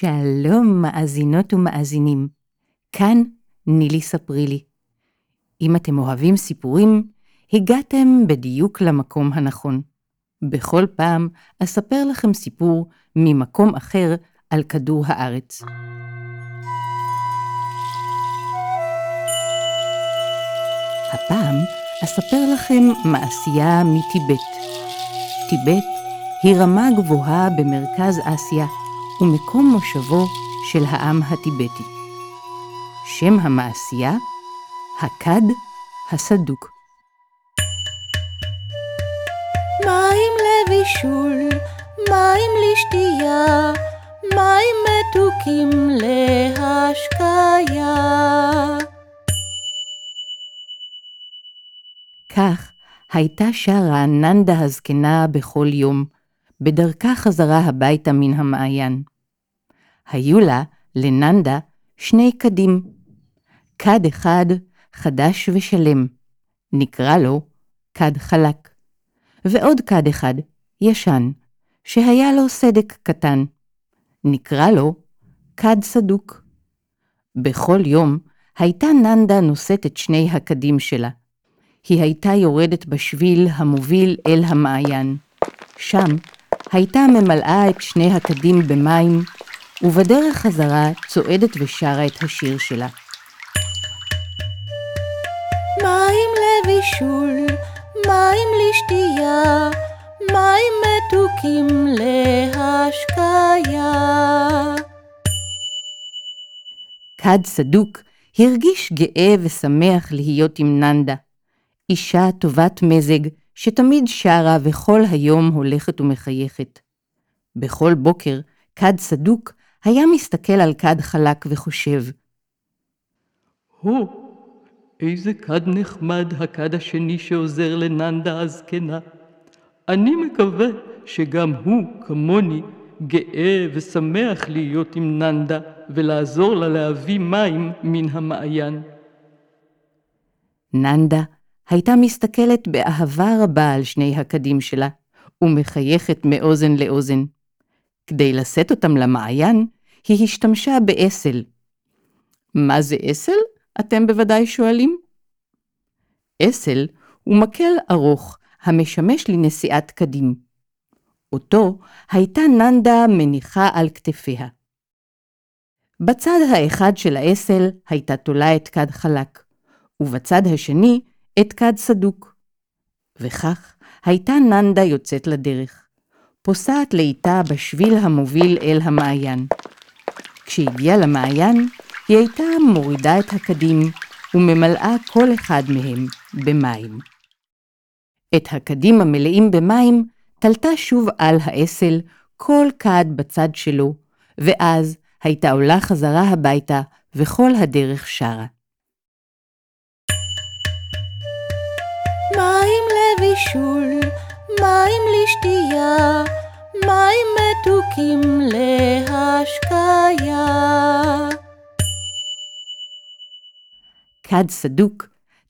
שלום מאזינות ומאזינים, כאן נילי ספרי לי. אם אתם אוהבים סיפורים, הגעתם בדיוק למקום הנכון. בכל פעם אספר לכם סיפור ממקום אחר על כדור הארץ. הפעם אספר לכם מעשייה מטיבט. טיבט היא רמה גבוהה במרכז אסיה ומקום מושבו של העם הטיבטי. שם המעשייה, הכד הסדוק. מים לבישול, מים לשתייה, מים מתוקים להשקיה. כך הייתה שרה ננדה הזקנה בכל יום, בדרכה חזרה הביתה מן המעיין. היו לה, לננדה, שני כדים. כד אחד חדש ושלם, נקרא לו כד חלק, ועוד כד אחד, ישן, שהיה לו סדק קטן, נקרא לו כד סדוק. בכל יום הייתה ננדה נושאת את שני הכדים שלה. היא הייתה יורדת בשביל המוביל אל המעיין. שם הייתה ממלאה את שני הכדים במים, ובדרך חזרה צועדת ושרה את השיר שלה. מים לבישול, מים לשתייה, מים מתוקים להשקיה. כד סדוק הרגיש גאה ושמח להיות עם ננדה. אישה טובת מזג, שתמיד שרה וכל היום הולכת ומחייכת. בכל בוקר, כד סדוק היה מסתכל על כד חלק וחושב, הו, איזה כד נחמד הכד השני שעוזר לננדה הזקנה. אני מקווה שגם הוא, כמוני, גאה ושמח להיות עם ננדה ולעזור לה להביא מים מן המעיין. ננדה הייתה מסתכלת באהבה רבה על שני הכדים שלה, ומחייכת מאוזן לאוזן. כדי לשאת אותם למעיין, היא השתמשה באסל. מה זה אסל? אתם בוודאי שואלים. אסל הוא מקל ארוך המשמש לנשיאת קדים. אותו הייתה ננדה מניחה על כתפיה. בצד האחד של האסל הייתה תולה את כד חלק, ובצד השני את כד סדוק. וכך הייתה ננדה יוצאת לדרך, פוסעת לאיטה בשביל המוביל אל המעיין. כשהגיעה למעיין, היא הייתה מורידה את הכדים וממלאה כל אחד מהם במים. את הכדים המלאים במים תלתה שוב על האסל כל כד בצד שלו, ואז הייתה עולה חזרה הביתה וכל הדרך שרה. לבישול, מים לשתייה, מים מתוקים להשקיה. כד סדוק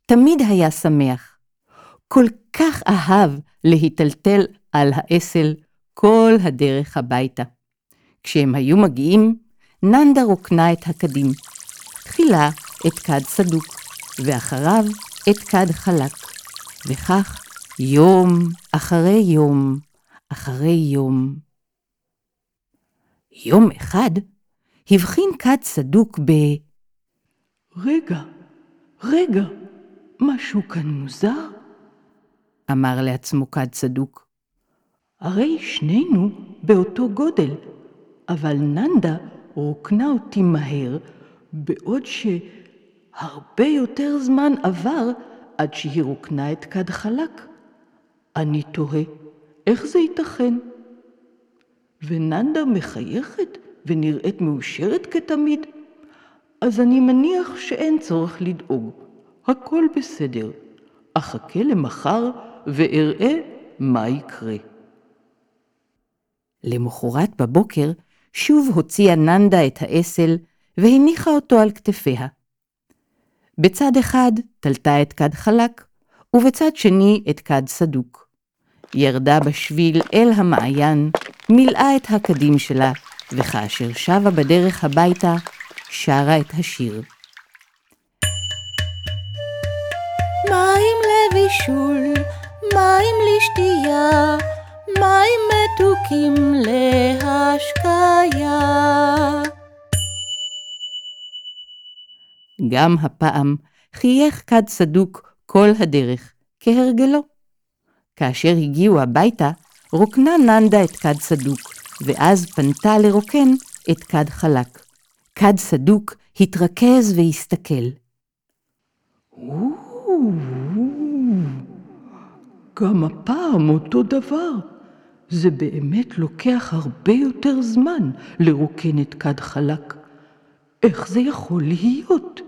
תמיד היה שמח. כל כך אהב להיטלטל על האסל כל הדרך הביתה. כשהם היו מגיעים, ננדה רוקנה את הכדים. תחילה את כד סדוק, ואחריו את כד חלק. וכך יום אחרי יום אחרי יום. יום אחד הבחין כד סדוק ב... רגע, רגע, משהו כאן מוזר? אמר לעצמו כד סדוק. הרי שנינו באותו גודל, אבל ננדה רוקנה אותי מהר, בעוד שהרבה יותר זמן עבר עד שהיא רוקנה את כד חלק. אני תוהה, איך זה ייתכן? וננדה מחייכת ונראית מאושרת כתמיד. אז אני מניח שאין צורך לדאוג. הכל בסדר. אחכה למחר ואראה מה יקרה. למחרת בבוקר שוב הוציאה ננדה את האסל והניחה אותו על כתפיה. בצד אחד תלתה את כד חלק, ובצד שני את כד סדוק. ירדה בשביל אל המעיין, מילאה את הכדים שלה, וכאשר שבה בדרך הביתה, שרה את השיר. מים לבישול, מים לשתייה, מים מתוקים להשקיה. גם הפעם חייך כד סדוק כל הדרך, כהרגלו. כאשר הגיעו הביתה, רוקנה ננדה את כד סדוק, ואז פנתה לרוקן את כד חלק. כד סדוק התרכז והסתכל. גם הפעם אותו דבר. זה באמת לוקח הרבה יותר זמן לרוקן את כד חלק. איך זה יכול להיות?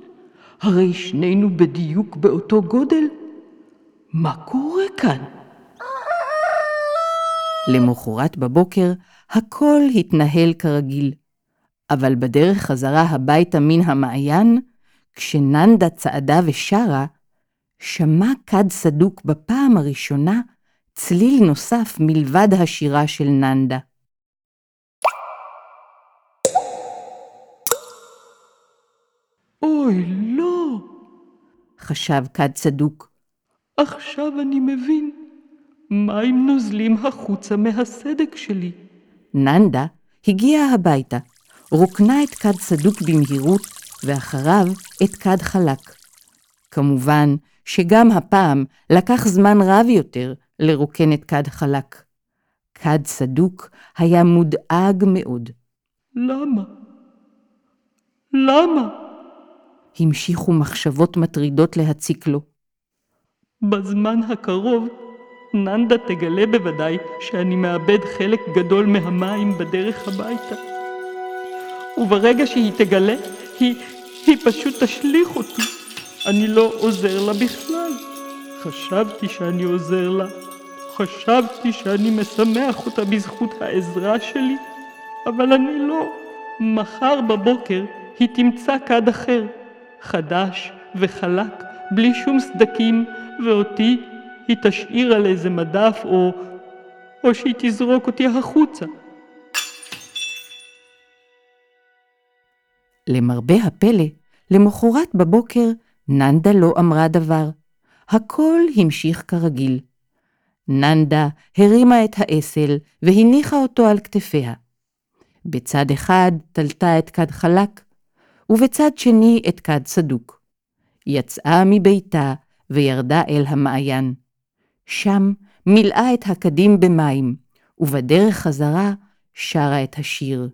הרי שנינו בדיוק באותו גודל. מה קורה כאן? למחרת בבוקר הכל התנהל כרגיל, אבל בדרך חזרה הביתה מן המעיין, כשננדה צעדה ושרה, שמע כד סדוק בפעם הראשונה צליל נוסף מלבד השירה של ננדה. אוי! חשב כד סדוק. עכשיו אני מבין. מים נוזלים החוצה מהסדק שלי. ננדה הגיעה הביתה, רוקנה את כד סדוק במהירות, ואחריו את כד חלק. כמובן שגם הפעם לקח זמן רב יותר לרוקן את כד חלק. כד סדוק היה מודאג מאוד. למה? למה? המשיכו מחשבות מטרידות להציק לו. בזמן הקרוב, ננדה תגלה בוודאי שאני מאבד חלק גדול מהמים בדרך הביתה. וברגע שהיא תגלה, היא, היא פשוט תשליך אותי. אני לא עוזר לה בכלל. חשבתי שאני עוזר לה. חשבתי שאני משמח אותה בזכות העזרה שלי, אבל אני לא. מחר בבוקר היא תמצא כד אחר, חדש וחלק, בלי שום סדקים, ואותי היא תשאיר על איזה מדף, או, או שהיא תזרוק אותי החוצה. למרבה הפלא, למחרת בבוקר ננדה לא אמרה דבר. הכל המשיך כרגיל. ננדה הרימה את האסל והניחה אותו על כתפיה. בצד אחד תלתה את כד חלק, ובצד שני את כד סדוק. יצאה מביתה וירדה אל המעיין. שם מילאה את הכדים במים, ובדרך חזרה שרה את השיר.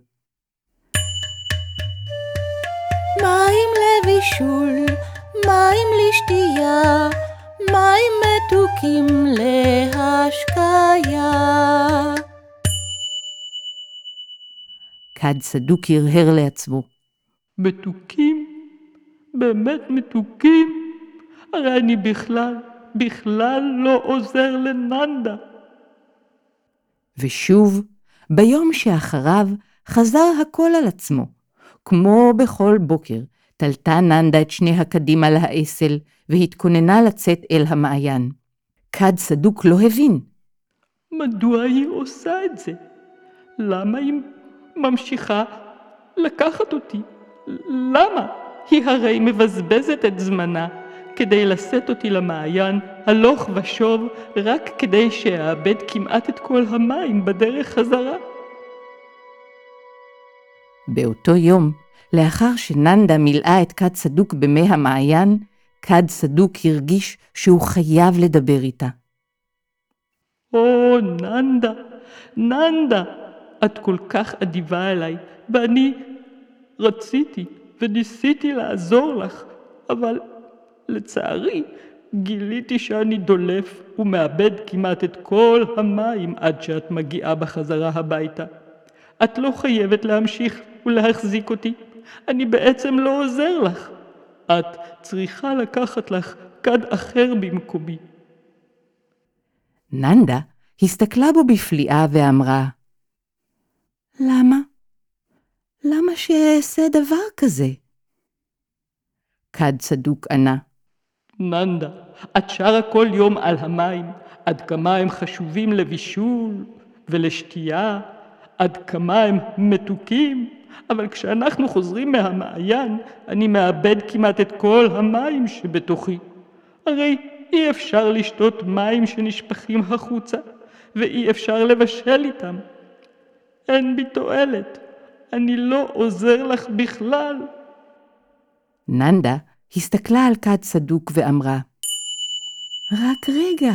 מים לבישול, מים לשתייה, מים מתוקים להשקיה. כד סדוק הרהר לעצמו. מתוקים? באמת מתוקים? הרי אני בכלל, בכלל לא עוזר לננדה. ושוב, ביום שאחריו חזר הכל על עצמו. כמו בכל בוקר, תלתה ננדה את שני הכדים על האסל, והתכוננה לצאת אל המעיין. כד סדוק לא הבין. מדוע היא עושה את זה? למה היא ממשיכה לקחת אותי? למה? היא הרי מבזבזת את זמנה כדי לשאת אותי למעיין הלוך ושוב רק כדי שאאבד כמעט את כל המים בדרך חזרה. באותו יום, לאחר שננדה מילאה את כד סדוק במי המעיין, כד סדוק הרגיש שהוא חייב לדבר איתה. או, ננדה, ננדה, את כל כך אדיבה אליי, ואני רציתי וניסיתי לעזור לך, אבל לצערי גיליתי שאני דולף ומאבד כמעט את כל המים עד שאת מגיעה בחזרה הביתה. את לא חייבת להמשיך ולהחזיק אותי. אני בעצם לא עוזר לך. את צריכה לקחת לך כד אחר במקומי. ננדה הסתכלה בו בפליאה ואמרה, למה? למה שאעשה דבר כזה? כד צדוק ענה, ננדה, את שרה כל יום על המים, עד כמה הם חשובים לבישול ולשתייה, עד כמה הם מתוקים, אבל כשאנחנו חוזרים מהמעיין, אני מאבד כמעט את כל המים שבתוכי. הרי אי אפשר לשתות מים שנשפכים החוצה, ואי אפשר לבשל איתם. אין בי תועלת, אני לא עוזר לך בכלל. ננדה הסתכלה על כד צדוק ואמרה, רק רגע,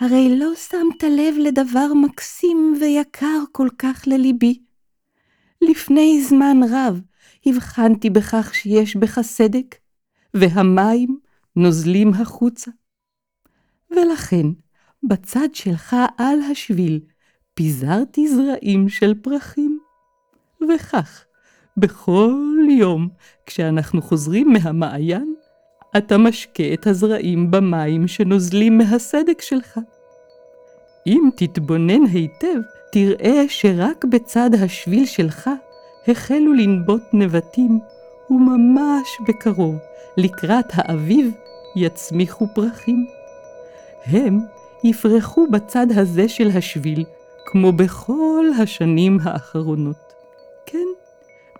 הרי לא שמת לב לדבר מקסים ויקר כל כך לליבי. לפני זמן רב הבחנתי בכך שיש בך סדק, והמים נוזלים החוצה. ולכן, בצד שלך על השביל, פיזרתי זרעים של פרחים. וכך, בכל יום, כשאנחנו חוזרים מהמעיין, אתה משקה את הזרעים במים שנוזלים מהסדק שלך. אם תתבונן היטב, תראה שרק בצד השביל שלך החלו לנבוט נבטים, וממש בקרוב, לקראת האביב, יצמיחו פרחים. הם יפרחו בצד הזה של השביל, כמו בכל השנים האחרונות.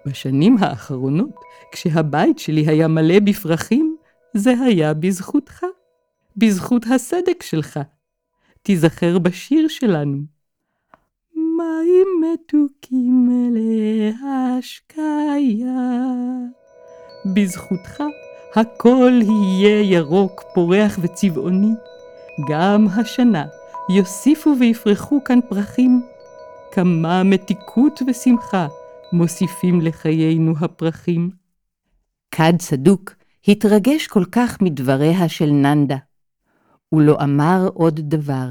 בשנים האחרונות, כשהבית שלי היה מלא בפרחים, זה היה בזכותך, בזכות הסדק שלך. תיזכר בשיר שלנו. מים מתוקים להשקיה. בזכותך הכל יהיה ירוק, פורח וצבעוני. גם השנה יוסיפו ויפרחו כאן פרחים. כמה מתיקות ושמחה מוסיפים לחיינו הפרחים. כד צדוק התרגש כל כך מדבריה של ננדה. הוא לא אמר עוד דבר,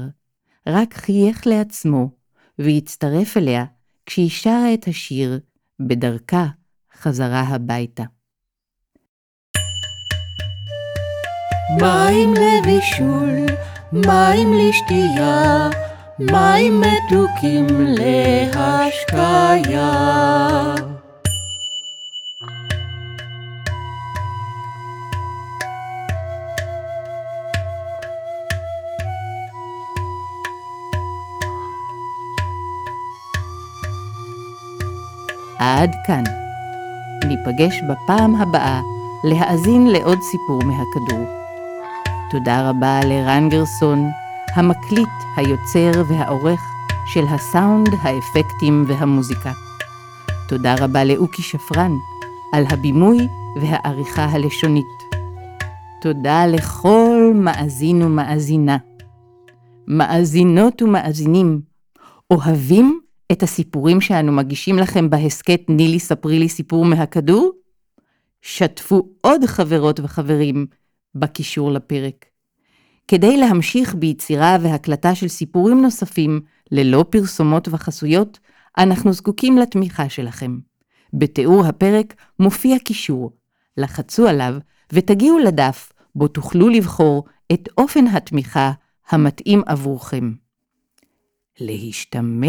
רק חייך לעצמו, והצטרף אליה כשהיא שרה את השיר בדרכה חזרה הביתה. מים לבישול, מים לשתייה, מים מתוקים להשקיה. עד כאן. ניפגש בפעם הבאה להאזין לעוד סיפור מהכדור. תודה רבה לרן גרסון, המקליט, היוצר והעורך של הסאונד, האפקטים והמוזיקה. תודה רבה לאוקי שפרן על הבימוי והעריכה הלשונית. תודה לכל מאזין ומאזינה. מאזינות ומאזינים, אוהבים את הסיפורים שאנו מגישים לכם בהסכת נילי ספרי לי סיפור מהכדור? שתפו עוד חברות וחברים בקישור לפרק. כדי להמשיך ביצירה והקלטה של סיפורים נוספים ללא פרסומות וחסויות, אנחנו זקוקים לתמיכה שלכם. בתיאור הפרק מופיע קישור, לחצו עליו ותגיעו לדף בו תוכלו לבחור את אופן התמיכה המתאים עבורכם. להשתמע.